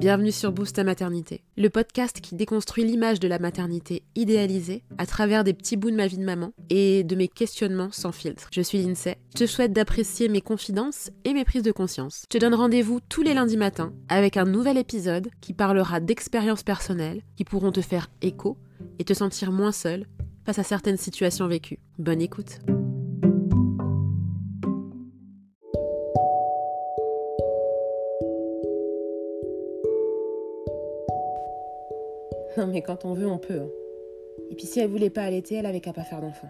Bienvenue sur Boost ta maternité, le podcast qui déconstruit l'image de la maternité idéalisée à travers des petits bouts de ma vie de maman et de mes questionnements sans filtre. Je suis Lindsay, je te souhaite d'apprécier mes confidences et mes prises de conscience. Je te donne rendez-vous tous les lundis matins avec un nouvel épisode qui parlera d'expériences personnelles qui pourront te faire écho et te sentir moins seul face à certaines situations vécues. Bonne écoute. Non mais quand on veut, on peut. hein. Et puis si elle voulait pas allaiter, elle avait qu'à pas faire d'enfant.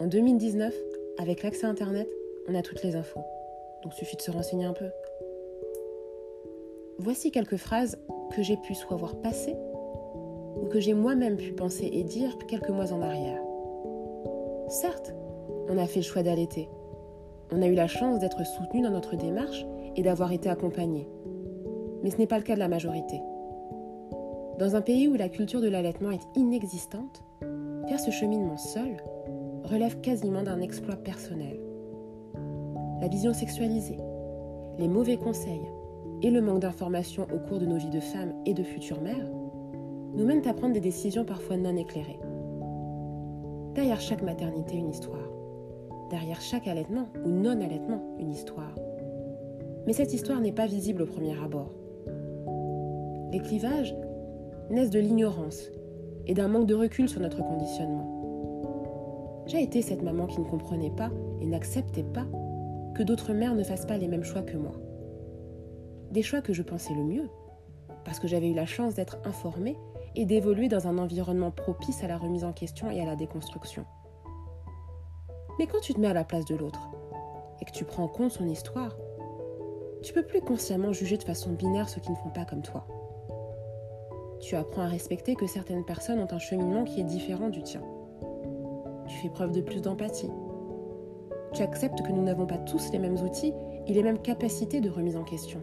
En 2019, avec l'accès Internet, on a toutes les infos. Donc suffit de se renseigner un peu. Voici quelques phrases que j'ai pu soit voir passer ou que j'ai moi-même pu penser et dire quelques mois en arrière. Certes, on a fait le choix d'allaiter. On a eu la chance d'être soutenu dans notre démarche et d'avoir été accompagné. Mais ce n'est pas le cas de la majorité. Dans un pays où la culture de l'allaitement est inexistante, faire ce cheminement seul relève quasiment d'un exploit personnel. La vision sexualisée, les mauvais conseils et le manque d'informations au cours de nos vies de femmes et de futures mères nous mènent à prendre des décisions parfois non éclairées. Derrière chaque maternité, une histoire. Derrière chaque allaitement ou non-allaitement, une histoire. Mais cette histoire n'est pas visible au premier abord. Les clivages naissent de l'ignorance et d'un manque de recul sur notre conditionnement. J'ai été cette maman qui ne comprenait pas et n'acceptait pas que d'autres mères ne fassent pas les mêmes choix que moi. Des choix que je pensais le mieux, parce que j'avais eu la chance d'être informée et d'évoluer dans un environnement propice à la remise en question et à la déconstruction. Mais quand tu te mets à la place de l'autre et que tu prends en compte son histoire, tu peux plus consciemment juger de façon binaire ceux qui ne font pas comme toi. Tu apprends à respecter que certaines personnes ont un cheminement qui est différent du tien. Tu fais preuve de plus d'empathie. Tu acceptes que nous n'avons pas tous les mêmes outils et les mêmes capacités de remise en question.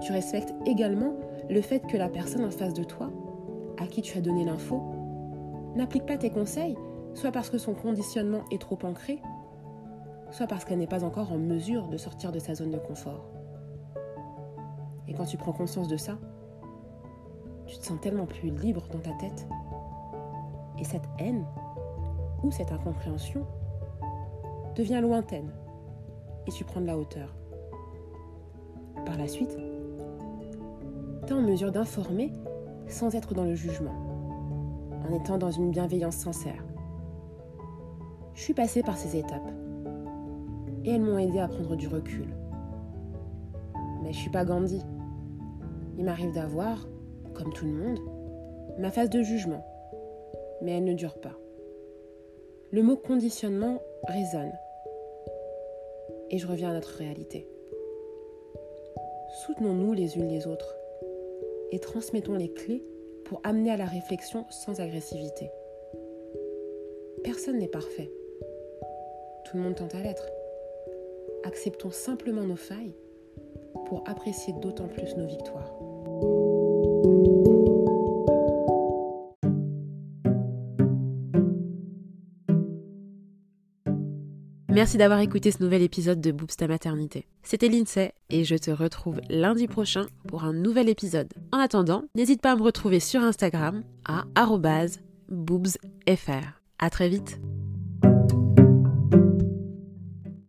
Tu respectes également le fait que la personne en face de toi, à qui tu as donné l'info, n'applique pas tes conseils, soit parce que son conditionnement est trop ancré, soit parce qu'elle n'est pas encore en mesure de sortir de sa zone de confort. Et quand tu prends conscience de ça, tu te sens tellement plus libre dans ta tête. Et cette haine ou cette incompréhension devient lointaine et tu prends de la hauteur. Par la suite, tu es en mesure d'informer sans être dans le jugement, en étant dans une bienveillance sincère. Je suis passée par ces étapes et elles m'ont aidé à prendre du recul. Mais je suis pas Gandhi. Il m'arrive d'avoir, comme tout le monde, ma phase de jugement, mais elle ne dure pas. Le mot conditionnement résonne et je reviens à notre réalité. Soutenons-nous les unes les autres et transmettons les clés pour amener à la réflexion sans agressivité. Personne n'est parfait. Tout le monde tente à l'être. Acceptons simplement nos failles pour apprécier d'autant plus nos victoires. Merci d'avoir écouté ce nouvel épisode de Boobs ta maternité. C'était Lindsay et je te retrouve lundi prochain pour un nouvel épisode. En attendant, n'hésite pas à me retrouver sur Instagram à boobsfr. À très vite.